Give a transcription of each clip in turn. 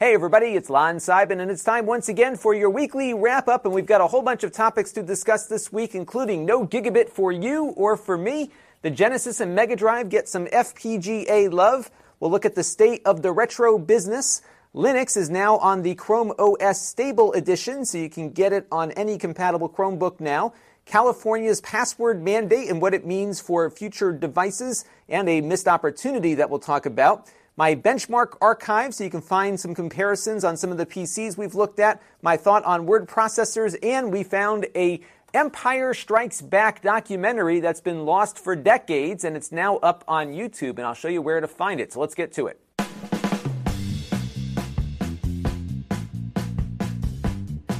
Hey everybody, it's Lon Seidman, and it's time once again for your weekly wrap up. And we've got a whole bunch of topics to discuss this week, including no gigabit for you or for me. The Genesis and Mega Drive get some FPGA love. We'll look at the state of the retro business. Linux is now on the Chrome OS Stable Edition, so you can get it on any compatible Chromebook now. California's password mandate and what it means for future devices, and a missed opportunity that we'll talk about my benchmark archive so you can find some comparisons on some of the PCs we've looked at, my thought on word processors, and we found a Empire Strikes Back documentary that's been lost for decades and it's now up on YouTube and I'll show you where to find it. So let's get to it.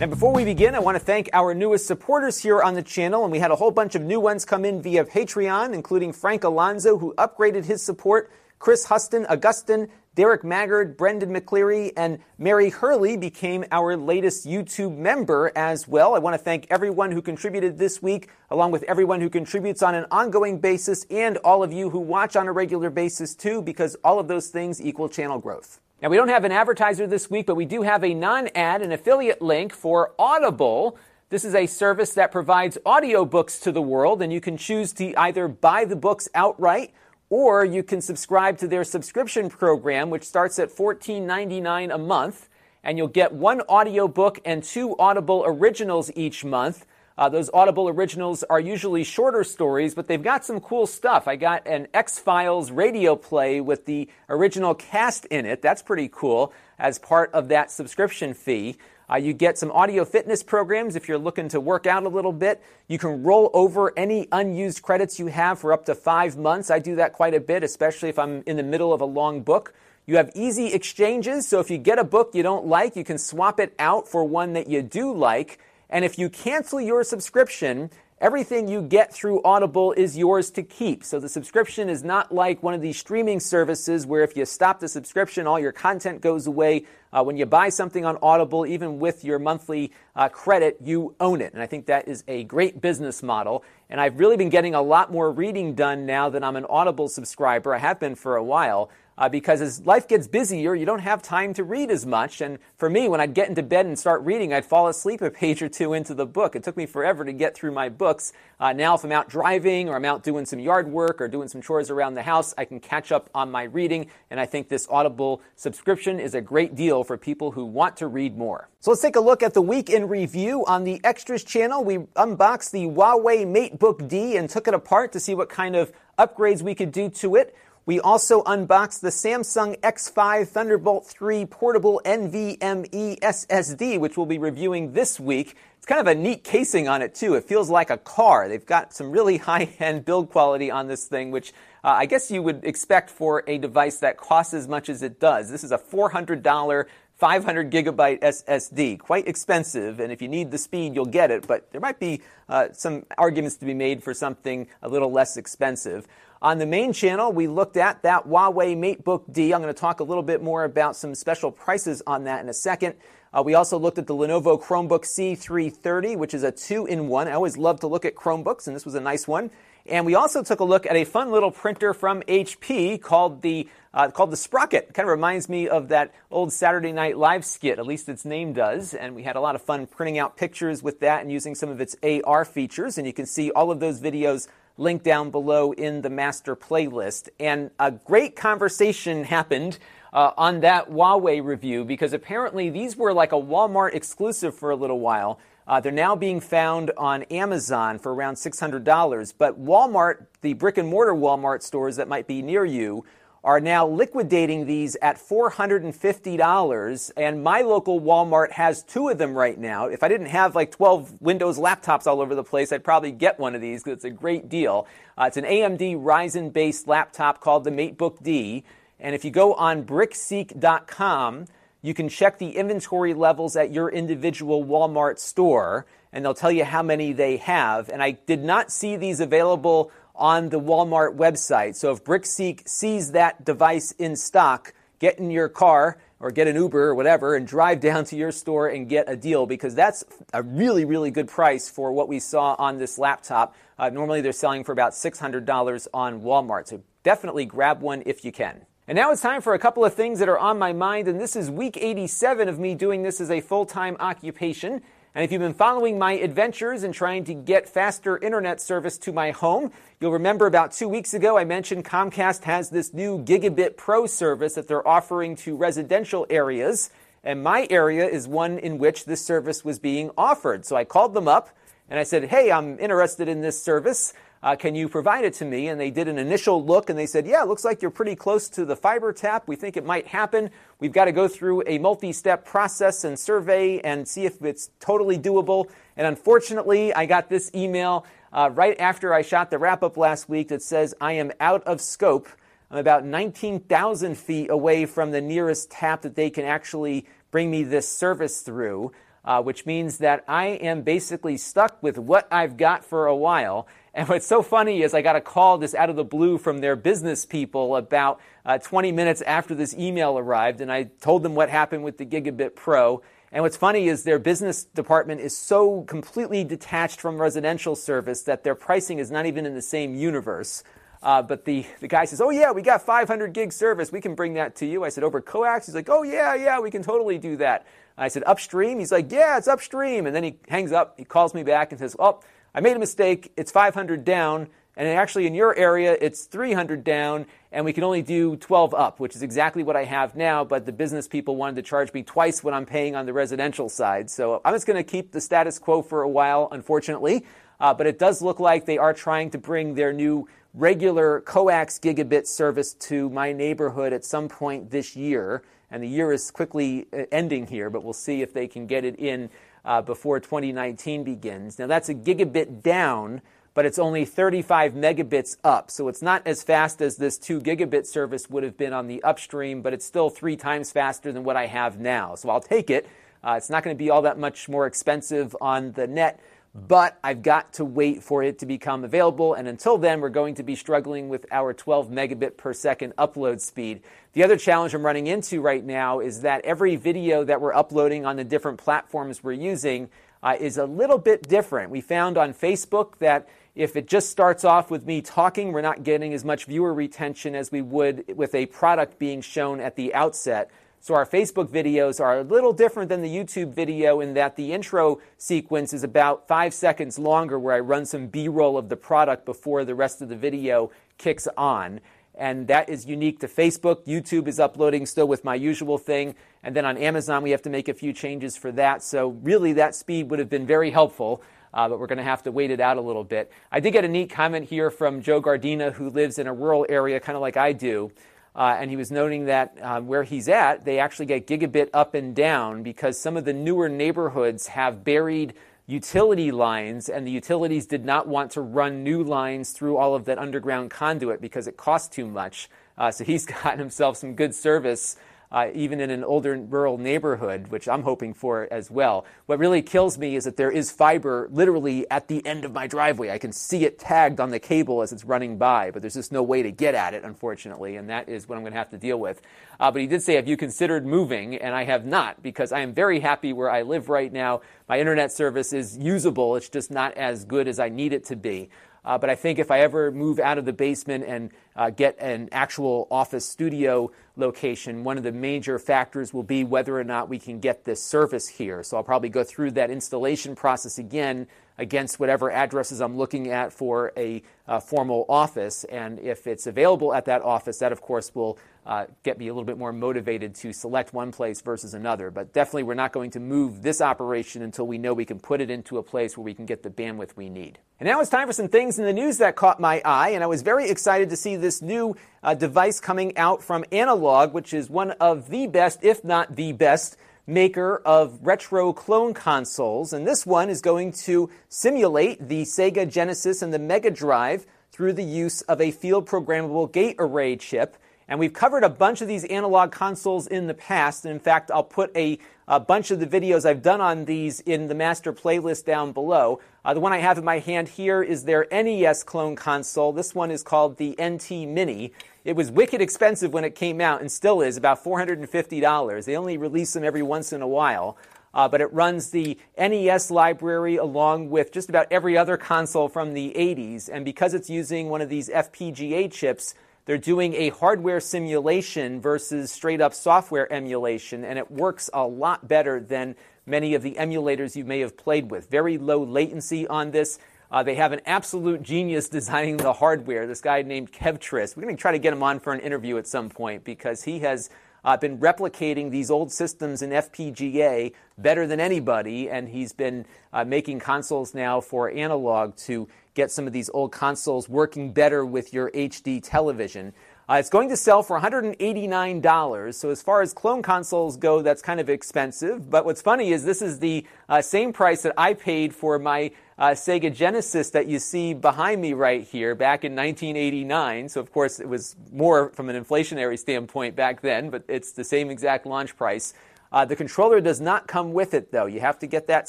Now, before we begin, I want to thank our newest supporters here on the channel, and we had a whole bunch of new ones come in via Patreon, including Frank Alonzo, who upgraded his support Chris Huston, Augustin, Derek Maggard, Brendan McCleary, and Mary Hurley became our latest YouTube member as well. I want to thank everyone who contributed this week, along with everyone who contributes on an ongoing basis, and all of you who watch on a regular basis too, because all of those things equal channel growth. Now, we don't have an advertiser this week, but we do have a non ad and affiliate link for Audible. This is a service that provides audiobooks to the world, and you can choose to either buy the books outright or you can subscribe to their subscription program, which starts at $14.99 a month, and you'll get one audiobook and two Audible originals each month. Uh, those Audible originals are usually shorter stories, but they've got some cool stuff. I got an X Files radio play with the original cast in it. That's pretty cool as part of that subscription fee. Uh, you get some audio fitness programs if you're looking to work out a little bit. You can roll over any unused credits you have for up to five months. I do that quite a bit, especially if I'm in the middle of a long book. You have easy exchanges, so if you get a book you don't like, you can swap it out for one that you do like. And if you cancel your subscription, Everything you get through Audible is yours to keep. So the subscription is not like one of these streaming services where if you stop the subscription, all your content goes away. Uh, when you buy something on Audible, even with your monthly uh, credit, you own it. And I think that is a great business model. And I've really been getting a lot more reading done now that I'm an Audible subscriber. I have been for a while uh, because as life gets busier, you don't have time to read as much. And for me, when I'd get into bed and start reading, I'd fall asleep a page or two into the book. It took me forever to get through my books. Uh, now, if I'm out driving or I'm out doing some yard work or doing some chores around the house, I can catch up on my reading. And I think this Audible subscription is a great deal for people who want to read more. So let's take a look at the week in review. On the Extras channel, we unboxed the Huawei MateBook D and took it apart to see what kind of upgrades we could do to it. We also unboxed the Samsung X5 Thunderbolt 3 portable NVMe SSD, which we'll be reviewing this week. It's kind of a neat casing on it too. It feels like a car. They've got some really high-end build quality on this thing, which uh, I guess you would expect for a device that costs as much as it does. This is a $400 500 gigabyte SSD. Quite expensive, and if you need the speed, you'll get it, but there might be uh, some arguments to be made for something a little less expensive. On the main channel, we looked at that Huawei MateBook D. I'm going to talk a little bit more about some special prices on that in a second. Uh, we also looked at the Lenovo Chromebook C330, which is a two in one. I always love to look at Chromebooks, and this was a nice one. And we also took a look at a fun little printer from HP called the uh, called the Sprocket. Kind of reminds me of that old Saturday Night Live skit, at least its name does. And we had a lot of fun printing out pictures with that and using some of its AR features. And you can see all of those videos link down below in the master playlist. And a great conversation happened uh, on that Huawei review because apparently these were like a Walmart exclusive for a little while. Uh, they're now being found on Amazon for around $600. But Walmart, the brick and mortar Walmart stores that might be near you, are now liquidating these at $450. And my local Walmart has two of them right now. If I didn't have like 12 Windows laptops all over the place, I'd probably get one of these because it's a great deal. Uh, it's an AMD Ryzen based laptop called the MateBook D. And if you go on brickseek.com, you can check the inventory levels at your individual Walmart store, and they'll tell you how many they have. And I did not see these available on the Walmart website. So if BrickSeek sees that device in stock, get in your car or get an Uber or whatever and drive down to your store and get a deal because that's a really, really good price for what we saw on this laptop. Uh, normally they're selling for about $600 on Walmart. So definitely grab one if you can. And now it's time for a couple of things that are on my mind, and this is week 87 of me doing this as a full time occupation. And if you've been following my adventures in trying to get faster internet service to my home, you'll remember about two weeks ago I mentioned Comcast has this new Gigabit Pro service that they're offering to residential areas. And my area is one in which this service was being offered. So I called them up and I said, Hey, I'm interested in this service uh, can you provide it to me? And they did an initial look and they said, yeah, looks like you're pretty close to the fiber tap. We think it might happen. We've got to go through a multi step process and survey and see if it's totally doable. And unfortunately, I got this email uh, right after I shot the wrap up last week that says I am out of scope. I'm about 19,000 feet away from the nearest tap that they can actually bring me this service through, uh, which means that I am basically stuck with what I've got for a while. And what's so funny is I got a call just out of the blue from their business people about uh, 20 minutes after this email arrived, and I told them what happened with the Gigabit Pro. And what's funny is their business department is so completely detached from residential service that their pricing is not even in the same universe. Uh, but the, the guy says, Oh, yeah, we got 500 gig service. We can bring that to you. I said, Over coax? He's like, Oh, yeah, yeah, we can totally do that. I said, Upstream? He's like, Yeah, it's upstream. And then he hangs up. He calls me back and says, Oh, I made a mistake. It's 500 down. And actually, in your area, it's 300 down, and we can only do 12 up, which is exactly what I have now. But the business people wanted to charge me twice what I'm paying on the residential side. So I'm just going to keep the status quo for a while, unfortunately. Uh, but it does look like they are trying to bring their new regular coax gigabit service to my neighborhood at some point this year. And the year is quickly uh, ending here, but we'll see if they can get it in uh, before 2019 begins. Now, that's a gigabit down, but it's only 35 megabits up. So it's not as fast as this 2 gigabit service would have been on the upstream, but it's still three times faster than what I have now. So I'll take it. Uh, it's not going to be all that much more expensive on the net but I've got to wait for it to become available. And until then, we're going to be struggling with our 12 megabit per second upload speed. The other challenge I'm running into right now is that every video that we're uploading on the different platforms we're using uh, is a little bit different. We found on Facebook that if it just starts off with me talking, we're not getting as much viewer retention as we would with a product being shown at the outset. So our Facebook videos are a little different than the YouTube video in that the intro sequence is about five seconds longer where I run some B-roll of the product before the rest of the video kicks on. And that is unique to Facebook. YouTube is uploading still with my usual thing. And then on Amazon, we have to make a few changes for that. So really that speed would have been very helpful. Uh, but we're going to have to wait it out a little bit. I did get a neat comment here from Joe Gardina, who lives in a rural area, kind of like I do. Uh, and he was noting that uh, where he's at, they actually get gigabit up and down because some of the newer neighborhoods have buried utility lines, and the utilities did not want to run new lines through all of that underground conduit because it cost too much. Uh, so he's gotten himself some good service uh, even in an older rural neighborhood, which I'm hoping for as well. What really kills me is that there is fiber literally at the end of my driveway. I can see it tagged on the cable as it's running by, but there's just no way to get at it, unfortunately, and that is what I'm going to have to deal with. Uh, but he did say, Have you considered moving? And I have not, because I am very happy where I live right now. My internet service is usable, it's just not as good as I need it to be. Uh, but I think if I ever move out of the basement and uh, get an actual office studio location, one of the major factors will be whether or not we can get this service here. So I'll probably go through that installation process again against whatever addresses I'm looking at for a uh, formal office. And if it's available at that office, that of course will uh, get me a little bit more motivated to select one place versus another. But definitely, we're not going to move this operation until we know we can put it into a place where we can get the bandwidth we need. And now it's time for some things in the news that caught my eye. And I was very excited to see this new uh, device coming out from Analogue, which is one of the best, if not the best, maker of retro clone consoles. And this one is going to simulate the Sega Genesis and the Mega Drive through the use of a field programmable gate array chip And we've covered a bunch of these Analogue consoles in the past. And in fact, I'll put a, a bunch of the videos I've done on these in the master playlist down below. Uh, the one I have in my hand here is their NES clone console. This one is called the NT Mini. It was wicked expensive when it came out and still is about $450. They only release them every once in a while. Uh, but it runs the NES library along with just about every other console from the 80s. And because it's using one of these FPGA chips, they're doing a hardware simulation versus straight up software emulation, and it works a lot better than many of the emulators you may have played with. Very low latency on this. Uh, they have an absolute genius designing the hardware, this guy named Kevtris. We're going to try to get him on for an interview at some point because he has uh, been replicating these old systems in FPGA better than anybody, and he's been uh, making consoles now for Analogue to get some of these old consoles working better with your HD television. Uh, it's going to sell for $189. So, as far as clone consoles go, that's kind of expensive. But what's funny is this is the uh, same price that I paid for my uh, Sega Genesis that you see behind me right here back in 1989. So, of course, it was more from an inflationary standpoint back then, but it's the same exact launch price. Uh, the controller does not come with it, though. You have to get that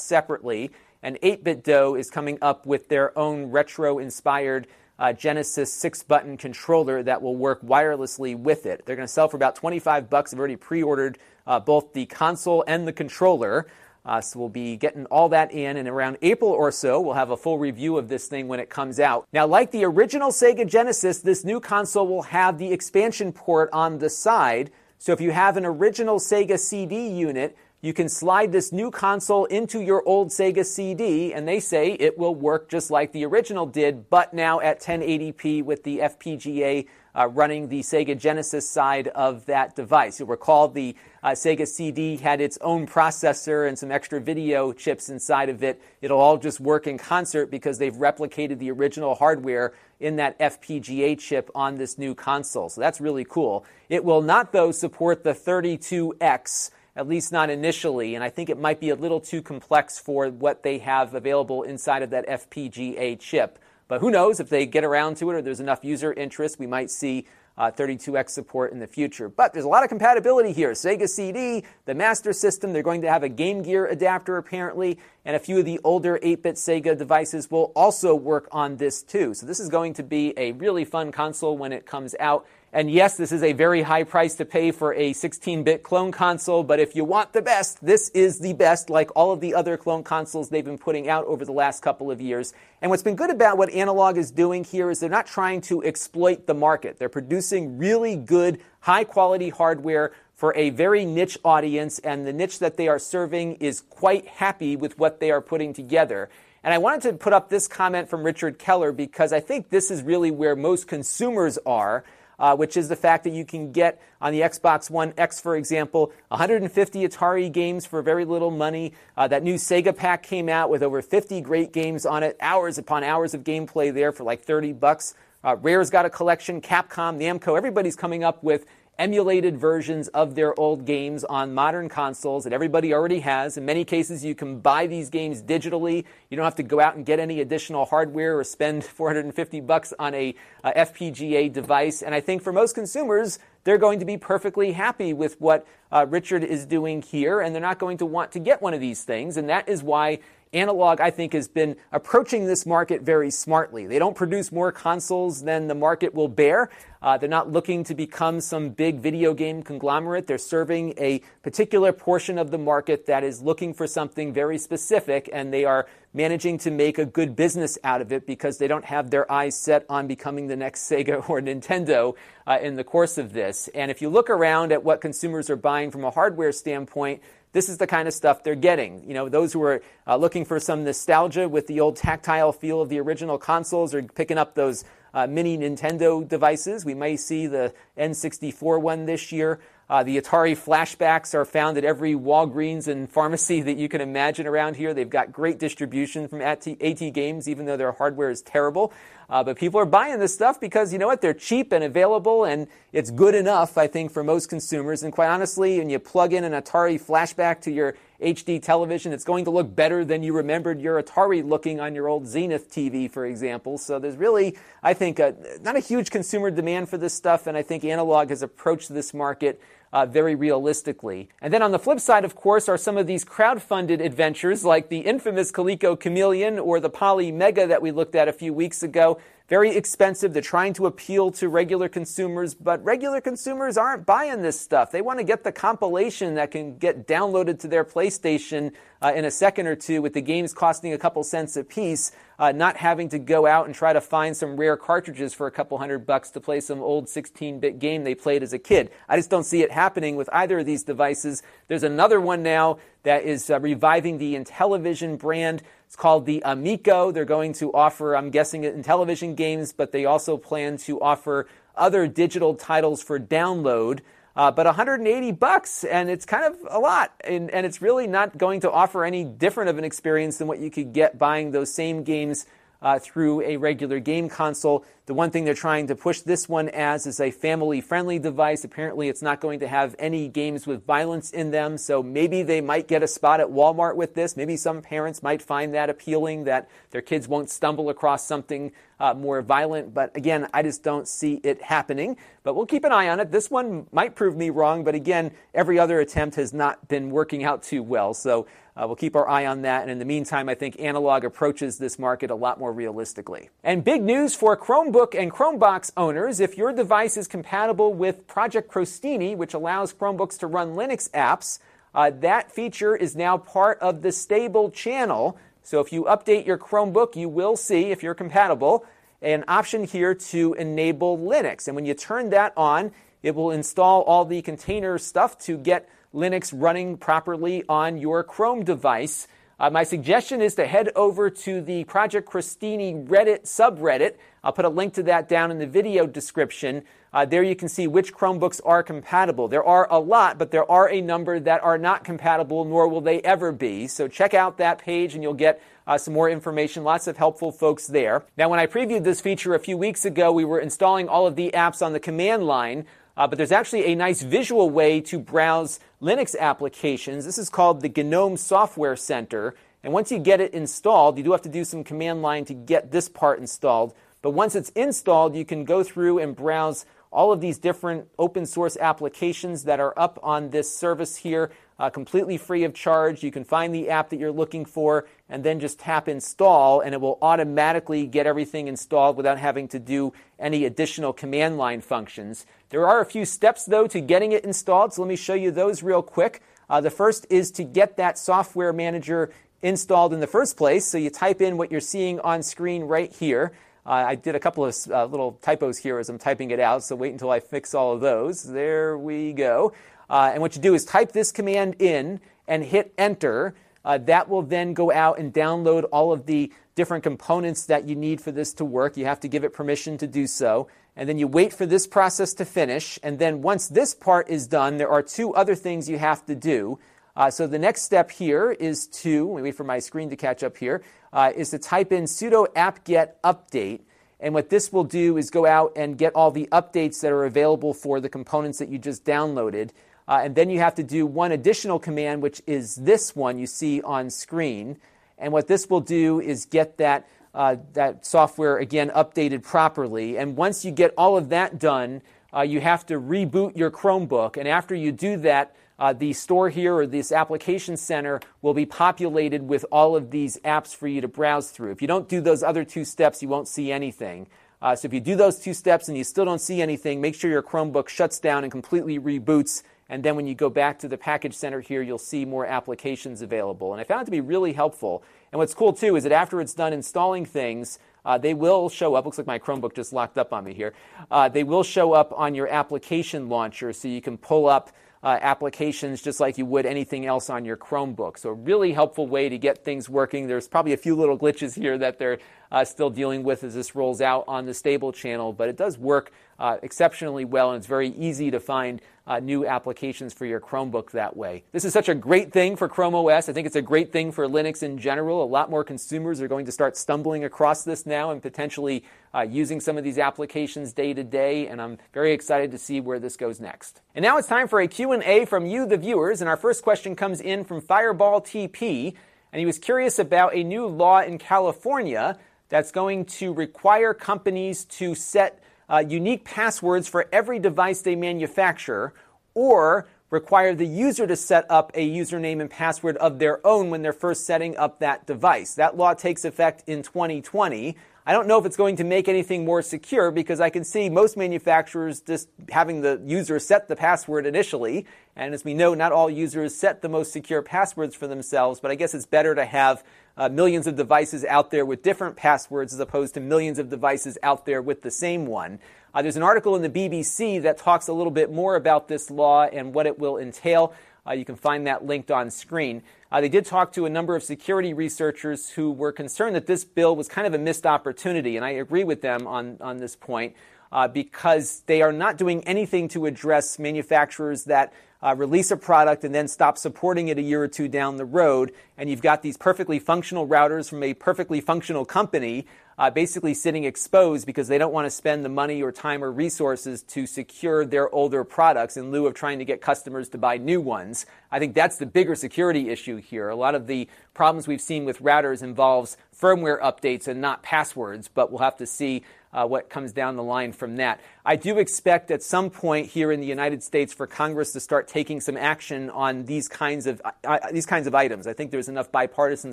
separately. And 8BitDo is coming up with their own retro inspired uh, Genesis six button controller that will work wirelessly with it. They're going to sell for about 25 bucks. I've already pre ordered uh, both the console and the controller. Uh, so we'll be getting all that in, and around April or so, we'll have a full review of this thing when it comes out. Now, like the original Sega Genesis, this new console will have the expansion port on the side. So if you have an original Sega CD unit, you can slide this new console into your old Sega CD, and they say it will work just like the original did, but now at 1080p with the FPGA uh, running the Sega Genesis side of that device. You'll recall the uh, Sega CD had its own processor and some extra video chips inside of it. It'll all just work in concert because they've replicated the original hardware in that FPGA chip on this new console. So that's really cool. It will not, though, support the 32X at least not initially. And I think it might be a little too complex for what they have available inside of that FPGA chip. But who knows if they get around to it or there's enough user interest, we might see uh, 32X support in the future. But there's a lot of compatibility here. Sega CD, the Master System, they're going to have a Game Gear adapter apparently, and a few of the older 8 bit Sega devices will also work on this too. So this is going to be a really fun console when it comes out. And yes, this is a very high price to pay for a 16 bit clone console, but if you want the best, this is the best, like all of the other clone consoles they've been putting out over the last couple of years. And what's been good about what Analogue is doing here is they're not trying to exploit the market. They're producing really good, high quality hardware for a very niche audience, and the niche that they are serving is quite happy with what they are putting together. And I wanted to put up this comment from Richard Keller because I think this is really where most consumers are uh, which is the fact that you can get on the Xbox One X, for example, 150 Atari games for very little money. Uh, that new Sega pack came out with over 50 great games on it, hours upon hours of gameplay there for like 30 bucks. Uh, Rare's got a collection, Capcom, Namco, everybody's coming up with emulated versions of their old games on modern consoles that everybody already has. In many cases, you can buy these games digitally. You don't have to go out and get any additional hardware or spend 450 bucks on a, a FPGA device. And I think for most consumers, they're going to be perfectly happy with what uh, Richard is doing here, and they're not going to want to get one of these things. And that is why Analogue, I think, has been approaching this market very smartly. They don't produce more consoles than the market will bear. Uh, they're not looking to become some big video game conglomerate. They're serving a particular portion of the market that is looking for something very specific, and they are managing to make a good business out of it because they don't have their eyes set on becoming the next Sega or Nintendo uh, in the course of this. And if you look around at what consumers are buying from a hardware standpoint, this is the kind of stuff they're getting. You know, those who are uh, looking for some nostalgia with the old tactile feel of the original consoles are picking up those uh, mini Nintendo devices. We may see the N64 one this year. Uh, the Atari flashbacks are found at every Walgreens and pharmacy that you can imagine around here. They've got great distribution from AT, AtGames, even though their hardware is terrible. Uh, but people are buying this stuff because you know what? They're cheap and available, and it's good enough, I think, for most consumers. And quite honestly, when you plug in an Atari flashback to your HD television, it's going to look better than you remembered your Atari looking on your old Zenith TV, for example. So there's really, I think, a, not a huge consumer demand for this stuff, and I think Analogue has approached this market uh, very realistically. And then on the flip side, of course, are some of these crowd-funded adventures like the infamous Coleco Chameleon or the Polymega that we looked at a few weeks ago very expensive. They're trying to appeal to regular consumers, but regular consumers aren't buying this stuff. They want to get the compilation that can get downloaded to their PlayStation uh, in a second or two with the games costing a couple cents a piece, uh, not having to go out and try to find some rare cartridges for a couple hundred bucks to play some old 16 bit game they played as a kid. I just don't see it happening with either of these devices. There's another one now that is uh, reviving the Intellivision brand. It's called the Amico. They're going to offer, I'm guessing, Intellivision games, but they also plan to offer other digital titles for download. Uh, but 180 bucks, and it's kind of a lot, and, and it's really not going to offer any different of an experience than what you could get buying those same games uh, through a regular game console. The one thing they're trying to push this one as is a family friendly device. Apparently, it's not going to have any games with violence in them, so maybe they might get a spot at Walmart with this. Maybe some parents might find that appealing that their kids won't stumble across something uh, more violent. But again, I just don't see it happening. But we'll keep an eye on it. This one might prove me wrong, but again, every other attempt has not been working out too well. So uh, we'll keep our eye on that. And in the meantime, I think Analogue approaches this market a lot more realistically. And big news for Chromebook and Chromebox owners if your device is compatible with Project Crostini, which allows Chromebooks to run Linux apps, uh, that feature is now part of the stable channel. So if you update your Chromebook, you will see, if you're compatible, an option here to enable Linux. And when you turn that on, it will install all the container stuff to get Linux running properly on your Chrome device. Uh, my suggestion is to head over to the Project Crostini Reddit subreddit. I'll put a link to that down in the video description. Uh, there you can see which Chromebooks are compatible. There are a lot, but there are a number that are not compatible, nor will they ever be. So check out that page and you'll get uh, some more information. Lots of helpful folks there. Now, when I previewed this feature a few weeks ago, we were installing all of the apps on the command line. Uh, but there's actually a nice visual way to browse Linux applications. This is called the GNOME Software Center. And once you get it installed, you do have to do some command line to get this part installed. But once it's installed, you can go through and browse all of these different open source applications that are up on this service here uh, completely free of charge. You can find the app that you're looking for and then just tap install, and it will automatically get everything installed without having to do any additional command line functions. There are a few steps, though, to getting it installed, so let me show you those real quick. Uh, the first is to get that software manager installed in the first place. So you type in what you're seeing on screen right here. Uh, I did a couple of uh, little typos here as I'm typing it out, so wait until I fix all of those. There we go. Uh, and what you do is type this command in and hit enter. Uh, that will then go out and download all of the different components that you need for this to work. You have to give it permission to do so. And then you wait for this process to finish. And then once this part is done, there are two other things you have to do. Uh, so the next step here is to, wait for my screen to catch up here, uh, is to type in sudo apt-get update. And what this will do is go out and get all the updates that are available for the components that you just downloaded. Uh, and then you have to do one additional command, which is this one you see on screen. And what this will do is get that, uh, that software again updated properly. And once you get all of that done, uh, you have to reboot your Chromebook. And after you do that, uh, the store here or this application center will be populated with all of these apps for you to browse through. If you don't do those other two steps, you won't see anything. Uh, so if you do those two steps and you still don't see anything, make sure your Chromebook shuts down and completely reboots and then when you go back to the package center here, you'll see more applications available. And I found it to be really helpful. And what's cool too is that after it's done installing things, uh, they will show up. Looks like my Chromebook just locked up on me here. Uh, they will show up on your application launcher so you can pull up uh, applications just like you would anything else on your Chromebook. So, a really helpful way to get things working. There's probably a few little glitches here that they're uh, still dealing with as this rolls out on the stable channel, but it does work uh, exceptionally well, and it's very easy to find uh, new applications for your Chromebook that way. This is such a great thing for Chrome OS. I think it's a great thing for Linux in general. A lot more consumers are going to start stumbling across this now and potentially uh, using some of these applications day to day, and I'm very excited to see where this goes next. And now it's time for a Q&A from you, the viewers, and our first question comes in from Fireball TP, and he was curious about a new law in California that's going to require companies to set uh, unique passwords for every device they manufacture or require the user to set up a username and password of their own when they're first setting up that device. That law takes effect in 2020. I don't know if it's going to make anything more secure because I can see most manufacturers just having the user set the password initially. And as we know, not all users set the most secure passwords for themselves, but I guess it's better to have uh, millions of devices out there with different passwords as opposed to millions of devices out there with the same one. Uh, there's an article in the BBC that talks a little bit more about this law and what it will entail. Uh, you can find that linked on screen. Uh, they did talk to a number of security researchers who were concerned that this bill was kind of a missed opportunity, and I agree with them on, on this point. Uh, because they are not doing anything to address manufacturers that uh, release a product and then stop supporting it a year or two down the road. And you've got these perfectly functional routers from a perfectly functional company uh, basically sitting exposed because they don't want to spend the money or time or resources to secure their older products in lieu of trying to get customers to buy new ones. I think that's the bigger security issue here. A lot of the problems we've seen with routers involves firmware updates and not passwords, but we'll have to see uh, what comes down the line from that. I do expect at some point here in the United States for Congress to start taking some action on these kinds of uh, these kinds of items. I think there's enough bipartisan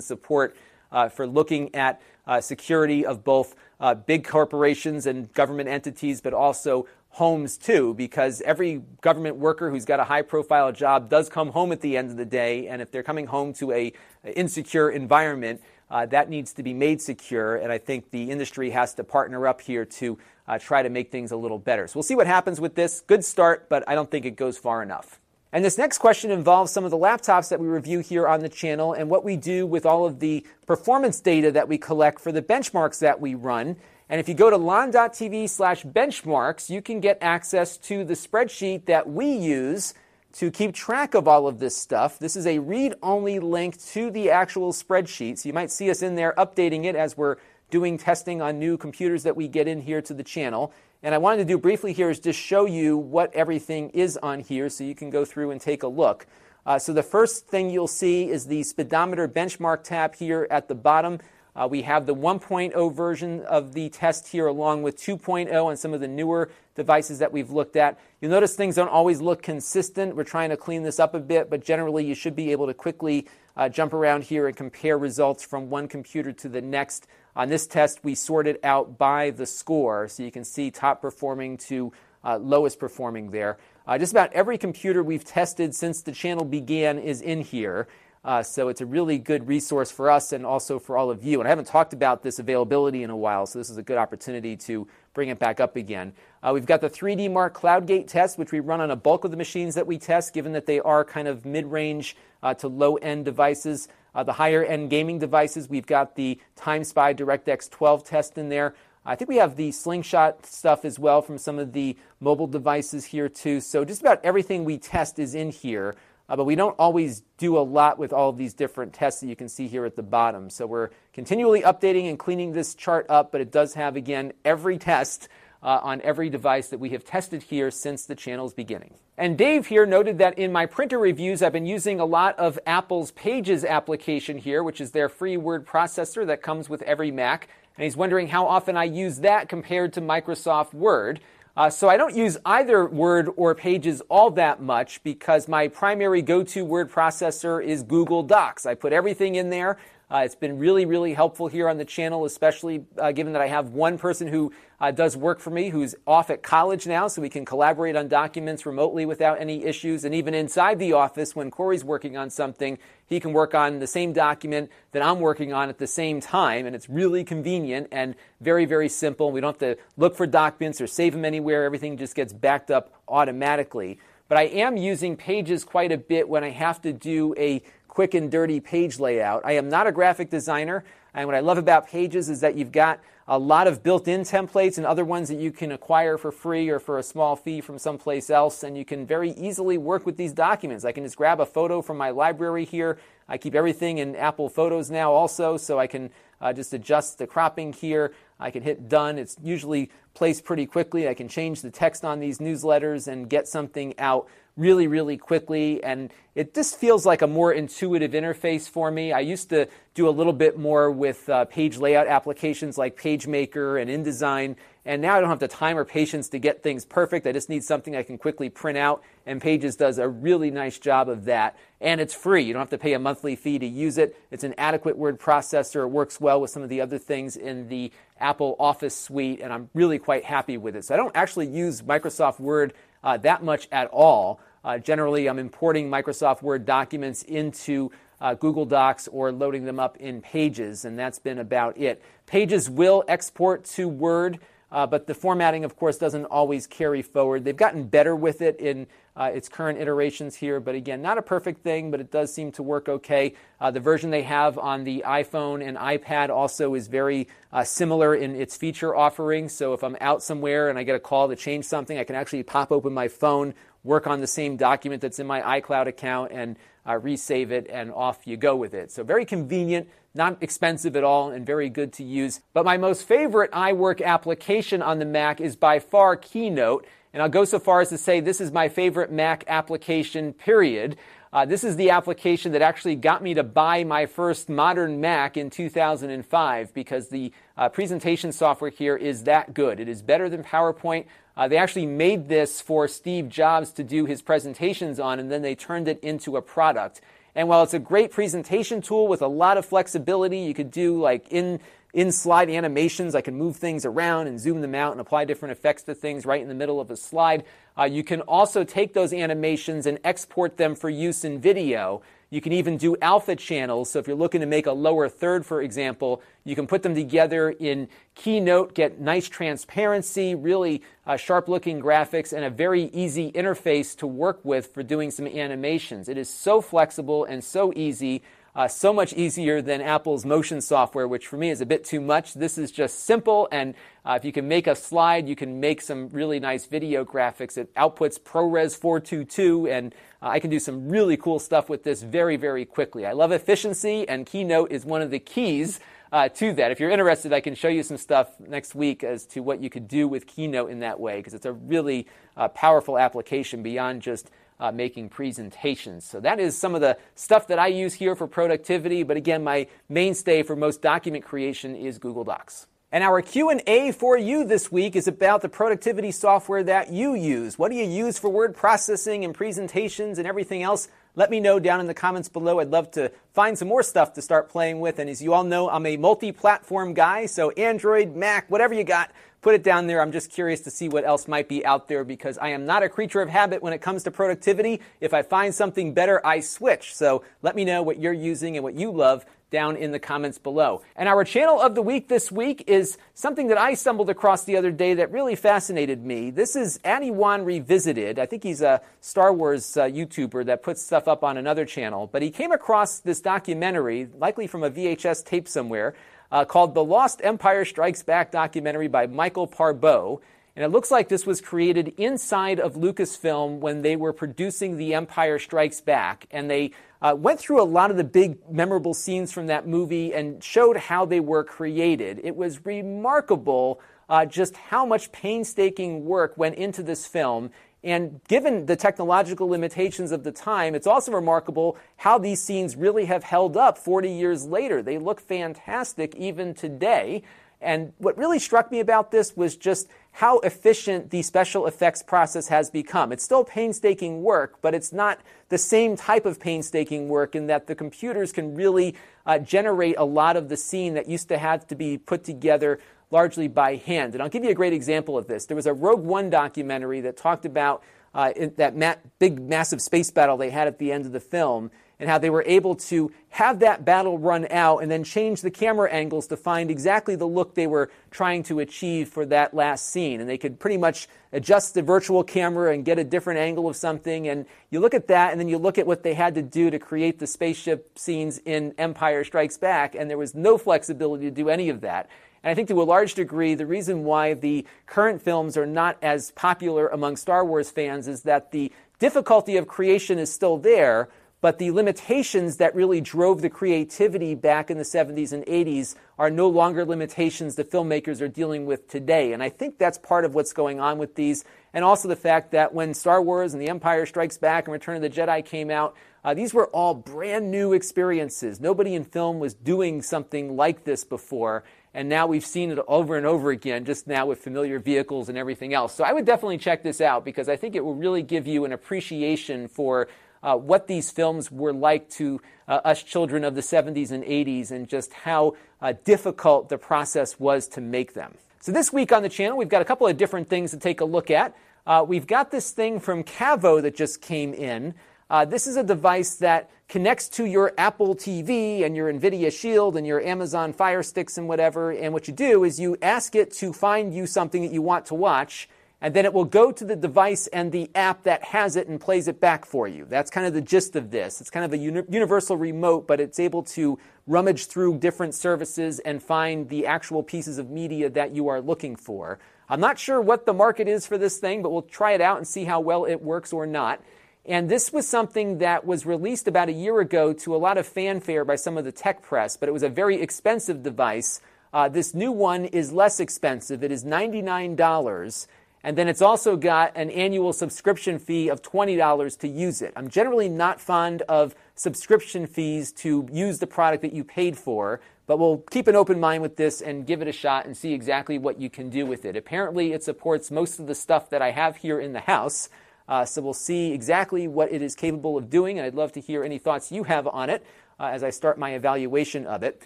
support uh, for looking at uh, security of both uh, big corporations and government entities, but also homes too, because every government worker who's got a high profile job does come home at the end of the day. And if they're coming home to a, insecure environment, uh, that needs to be made secure. And I think the industry has to partner up here to uh, try to make things a little better. So we'll see what happens with this. Good start, but I don't think it goes far enough. And this next question involves some of the laptops that we review here on the channel and what we do with all of the performance data that we collect for the benchmarks that we run. And if you go to lon.tv slash benchmarks, you can get access to the spreadsheet that we use to keep track of all of this stuff. This is a read only link to the actual spreadsheet. So you might see us in there updating it as we're doing testing on new computers that we get in here to the channel. And I wanted to do briefly here is just show you what everything is on here so you can go through and take a look. Uh, so the first thing you'll see is the speedometer benchmark tab here at the bottom. Uh, we have the 1.0 version of the test here along with 2.0 on some of the newer devices that we've looked at. You'll notice things don't always look consistent. We're trying to clean this up a bit, but generally you should be able to quickly uh, jump around here and compare results from one computer to the next on this test, we sorted it out by the score, so you can see top performing to uh, lowest performing there. Uh, just about every computer we've tested since the channel began is in here. Uh, so it's a really good resource for us and also for all of you. And I haven't talked about this availability in a while, so this is a good opportunity to bring it back up again. Uh, we've got the 3D Mark CloudGate test, which we run on a bulk of the machines that we test, given that they are kind of mid range uh, to low end devices. Uh, the higher end gaming devices, we've got the TimeSpy DirectX 12 test in there. I think we have the slingshot stuff as well from some of the mobile devices here too. So just about everything we test is in here, uh, but we don't always do a lot with all of these different tests that you can see here at the bottom. So we're continually updating and cleaning this chart up, but it does have again every test uh, on every device that we have tested here since the channel's beginning. And Dave here noted that in my printer reviews, I've been using a lot of Apple's Pages application here, which is their free word processor that comes with every Mac. And he's wondering how often I use that compared to Microsoft Word. Uh, so I don't use either Word or Pages all that much because my primary go-to word processor is Google Docs. I put everything in there uh, it's been really, really helpful here on the channel, especially uh, given that I have one person who uh, does work for me who's off at college now, so we can collaborate on documents remotely without any issues. And even inside the office, when Corey's working on something, he can work on the same document that I'm working on at the same time. And it's really convenient and very, very simple. We don't have to look for documents or save them anywhere. Everything just gets backed up automatically. But I am using Pages quite a bit when I have to do a quick and dirty page layout. I am not a graphic designer, and what I love about Pages is that you've got a lot of built in templates and other ones that you can acquire for free or for a small fee from someplace else. And you can very easily work with these documents. I can just grab a photo from my library here. I keep everything in Apple Photos now also, so I can uh, just adjust the cropping here. I can hit done. It's usually placed pretty quickly. I can change the text on these newsletters and get something out really, really quickly. And it just feels like a more intuitive interface for me. I used to do a little bit more with uh, page layout applications like PageMaker and InDesign. And now I don't have the time or patience to get things perfect. I just need something I can quickly print out. And Pages does a really nice job of that. And it's free. You don't have to pay a monthly fee to use it. It's an adequate word processor. It works well with some of the other things in the Apple Office suite. And I'm really quite happy with it. So I don't actually use Microsoft Word uh, that much at all. Uh, generally, I'm importing Microsoft Word documents into uh, Google Docs or loading them up in Pages, and that's been about it. Pages will export to Word, uh, but the formatting, of course, doesn't always carry forward. They've gotten better with it in uh, its current iterations here, but again, not a perfect thing, but it does seem to work okay. Uh, the version they have on the iPhone and iPad also is very uh, similar in its feature offering. So if I'm out somewhere and I get a call to change something, I can actually pop open my phone, work on the same document that's in my iCloud account, and uh, resave it, and off you go with it. So very convenient, not expensive at all, and very good to use. But my most favorite iWork application on the Mac is by far Keynote. And I'll go so far as to say this is my favorite Mac application, period. Uh, this is the application that actually got me to buy my first modern Mac in 2005 because the uh, presentation software here is that good. It is better than PowerPoint. Uh, they actually made this for Steve Jobs to do his presentations on, and then they turned it into a product. And while it's a great presentation tool with a lot of flexibility, you could do like in in slide animations. I can move things around and zoom them out and apply different effects to things right in the middle of a slide. Uh, you can also take those animations and export them for use in video. You can even do alpha channels. So if you're looking to make a lower third, for example, you can put them together in Keynote, get nice transparency, really uh, sharp looking graphics, and a very easy interface to work with for doing some animations. It is so flexible and so easy. Uh, so much easier than Apple's motion software, which for me is a bit too much. This is just simple, and uh, if you can make a slide, you can make some really nice video graphics. It outputs ProRes 422, and uh, I can do some really cool stuff with this very, very quickly. I love efficiency, and Keynote is one of the keys uh, to that. If you're interested, I can show you some stuff next week as to what you could do with Keynote in that way, because it's a really uh, powerful application beyond just uh, making presentations. So that is some of the stuff that I use here for productivity. But again, my mainstay for most document creation is Google Docs. And our Q&A for you this week is about the productivity software that you use. What do you use for word processing and presentations and everything else? Let me know down in the comments below. I'd love to find some more stuff to start playing with. And as you all know, I'm a multi-platform guy, so Android, Mac, whatever you got, put it down there. I'm just curious to see what else might be out there because I am not a creature of habit when it comes to productivity. If I find something better, I switch. So let me know what you're using and what you love down in the comments below. And our channel of the week this week is something that I stumbled across the other day that really fascinated me. This is Adywan Revisited. I think he's a Star Wars uh, YouTuber that puts stuff up on another channel. But he came across this documentary, likely from a VHS tape somewhere, uh, called The Lost Empire Strikes Back documentary by Michael Parbo. And it looks like this was created inside of Lucasfilm when they were producing The Empire Strikes Back. And they uh, went through a lot of the big memorable scenes from that movie and showed how they were created. It was remarkable uh, just how much painstaking work went into this film. And given the technological limitations of the time, it's also remarkable how these scenes really have held up 40 years later. They look fantastic even today. And what really struck me about this was just how efficient the special effects process has become. It's still painstaking work, but it's not the same type of painstaking work in that the computers can really uh, generate a lot of the scene that used to have to be put together largely by hand. And I'll give you a great example of this. There was a Rogue One documentary that talked about uh, that ma- big, massive space battle they had at the end of the film. And how they were able to have that battle run out and then change the camera angles to find exactly the look they were trying to achieve for that last scene. And they could pretty much adjust the virtual camera and get a different angle of something. And you look at that, and then you look at what they had to do to create the spaceship scenes in Empire Strikes Back, and there was no flexibility to do any of that. And I think to a large degree, the reason why the current films are not as popular among Star Wars fans is that the difficulty of creation is still there, but the limitations that really drove the creativity back in the 70s and 80s are no longer limitations the filmmakers are dealing with today. And I think that's part of what's going on with these. And also the fact that when Star Wars and The Empire Strikes Back and Return of the Jedi came out, uh, these were all brand new experiences. Nobody in film was doing something like this before. And now we've seen it over and over again, just now with familiar vehicles and everything else. So I would definitely check this out because I think it will really give you an appreciation for uh, what these films were like to uh, us children of the 70s and 80s and just how uh, difficult the process was to make them. So this week on the channel, we've got a couple of different things to take a look at. Uh, we've got this thing from Caavo that just came in. Uh, this is a device that connects to your Apple TV and your NVIDIA Shield and your Amazon Fire Sticks and whatever. And what you do is you ask it to find you something that you want to watch, and then it will go to the device and the app that has it and plays it back for you. That's kind of the gist of this. It's kind of a uni- universal remote, but it's able to rummage through different services and find the actual pieces of media that you are looking for. I'm not sure what the market is for this thing, but we'll try it out and see how well it works or not. And this was something that was released about a year ago to a lot of fanfare by some of the tech press, but it was a very expensive device. Uh, this new one is less expensive. It is $99. And then it's also got an annual subscription fee of $20 to use it. I'm generally not fond of subscription fees to use the product that you paid for, but we'll keep an open mind with this and give it a shot and see exactly what you can do with it. Apparently, it supports most of the stuff that I have here in the house. Uh, so we'll see exactly what it is capable of doing, and I'd love to hear any thoughts you have on it uh, as I start my evaluation of it.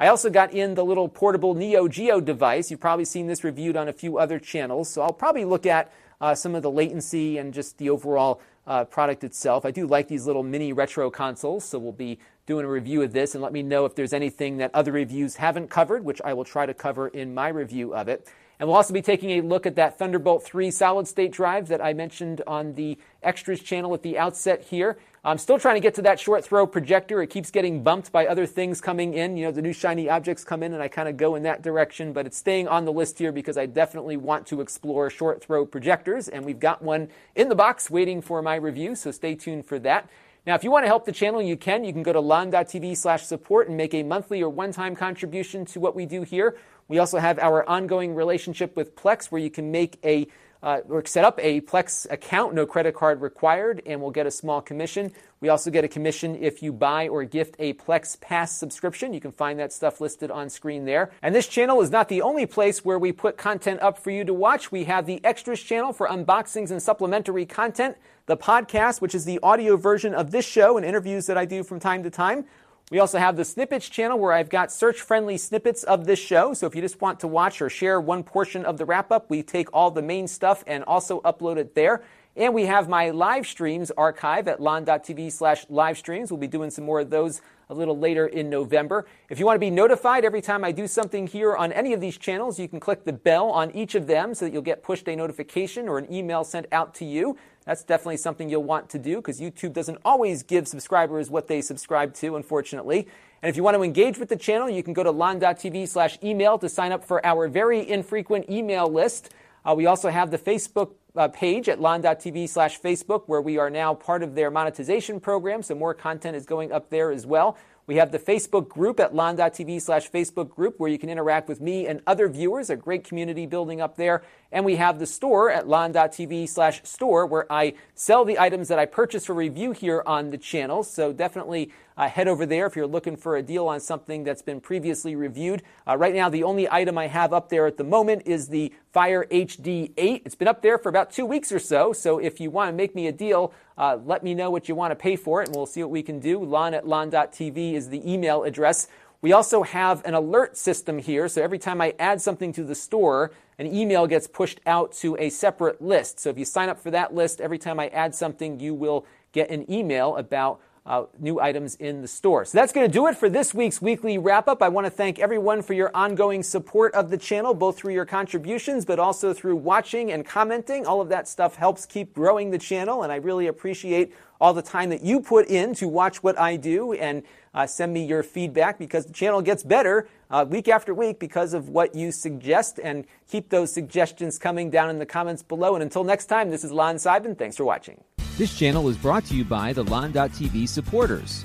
I also got in the little portable Neo Geo device. You've probably seen this reviewed on a few other channels, so I'll probably look at uh, some of the latency and just the overall uh, product itself. I do like these little mini retro consoles, so we'll be doing a review of this and let me know if there's anything that other reviews haven't covered, which I will try to cover in my review of it. And we'll also be taking a look at that Thunderbolt 3 solid state drive that I mentioned on the extras channel at the outset here. I'm still trying to get to that short throw projector. It keeps getting bumped by other things coming in. You know, the new shiny objects come in and I kind of go in that direction, but it's staying on the list here because I definitely want to explore short throw projectors. And we've got one in the box waiting for my review, so stay tuned for that. Now, if you want to help the channel, you can. You can go to lon.tv slash support and make a monthly or one-time contribution to what we do here. We also have our ongoing relationship with Plex where you can make a uh, or set up a Plex account, no credit card required, and we'll get a small commission. We also get a commission if you buy or gift a Plex Pass subscription. You can find that stuff listed on screen there. And this channel is not the only place where we put content up for you to watch. We have the Extras channel for unboxings and supplementary content, the podcast, which is the audio version of this show and interviews that I do from time to time. We also have the snippets channel where I've got search friendly snippets of this show. So if you just want to watch or share one portion of the wrap up, we take all the main stuff and also upload it there. And we have my live streams archive at lon.tv slash live streams. We'll be doing some more of those a little later in November. If you want to be notified every time I do something here on any of these channels, you can click the bell on each of them so that you'll get pushed a notification or an email sent out to you. That's definitely something you'll want to do because YouTube doesn't always give subscribers what they subscribe to, unfortunately. And if you want to engage with the channel, you can go to lon.tv slash email to sign up for our very infrequent email list. Uh, we also have the Facebook uh, page at lon.tv slash Facebook where we are now part of their monetization program, so more content is going up there as well. We have the Facebook group at lon.tv slash Facebook group where you can interact with me and other viewers, a great community building up there. And we have the store at lon.tv slash store where I sell the items that I purchase for review here on the channel. So definitely uh, head over there if you're looking for a deal on something that's been previously reviewed. Uh, right now, the only item I have up there at the moment is the Fire HD 8. It's been up there for about two weeks or so. So if you want to make me a deal, uh, let me know what you want to pay for it, and we'll see what we can do. Lon at lon.tv is the email address. We also have an alert system here, so every time I add something to the store, an email gets pushed out to a separate list. So if you sign up for that list, every time I add something, you will get an email about uh, new items in the store. So that's going to do it for this week's weekly wrap up. I want to thank everyone for your ongoing support of the channel, both through your contributions, but also through watching and commenting. All of that stuff helps keep growing the channel, and I really appreciate all the time that you put in to watch what I do and uh, send me your feedback because the channel gets better uh, week after week because of what you suggest. And keep those suggestions coming down in the comments below. And until next time, this is Lon Seidman. Thanks for watching. This channel is brought to you by the Lon.TV supporters,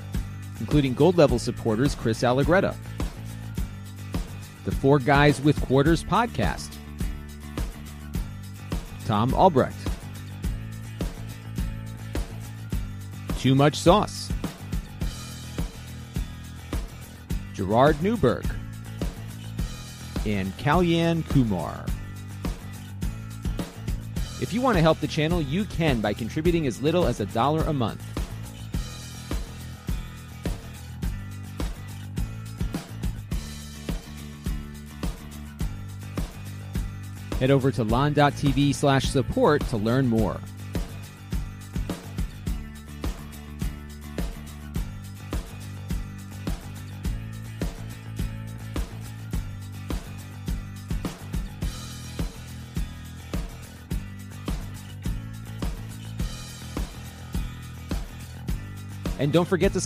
including gold level supporters Chris Allegretta, the Four Guys with Quarters podcast, Tom Albrecht, Too Much Sauce, Gerard Newberg, and Kalyan Kumar. If you want to help the channel, you can by contributing as little as a dollar a month. Head over to lon.tv slash support to learn more. And don't forget to subscribe.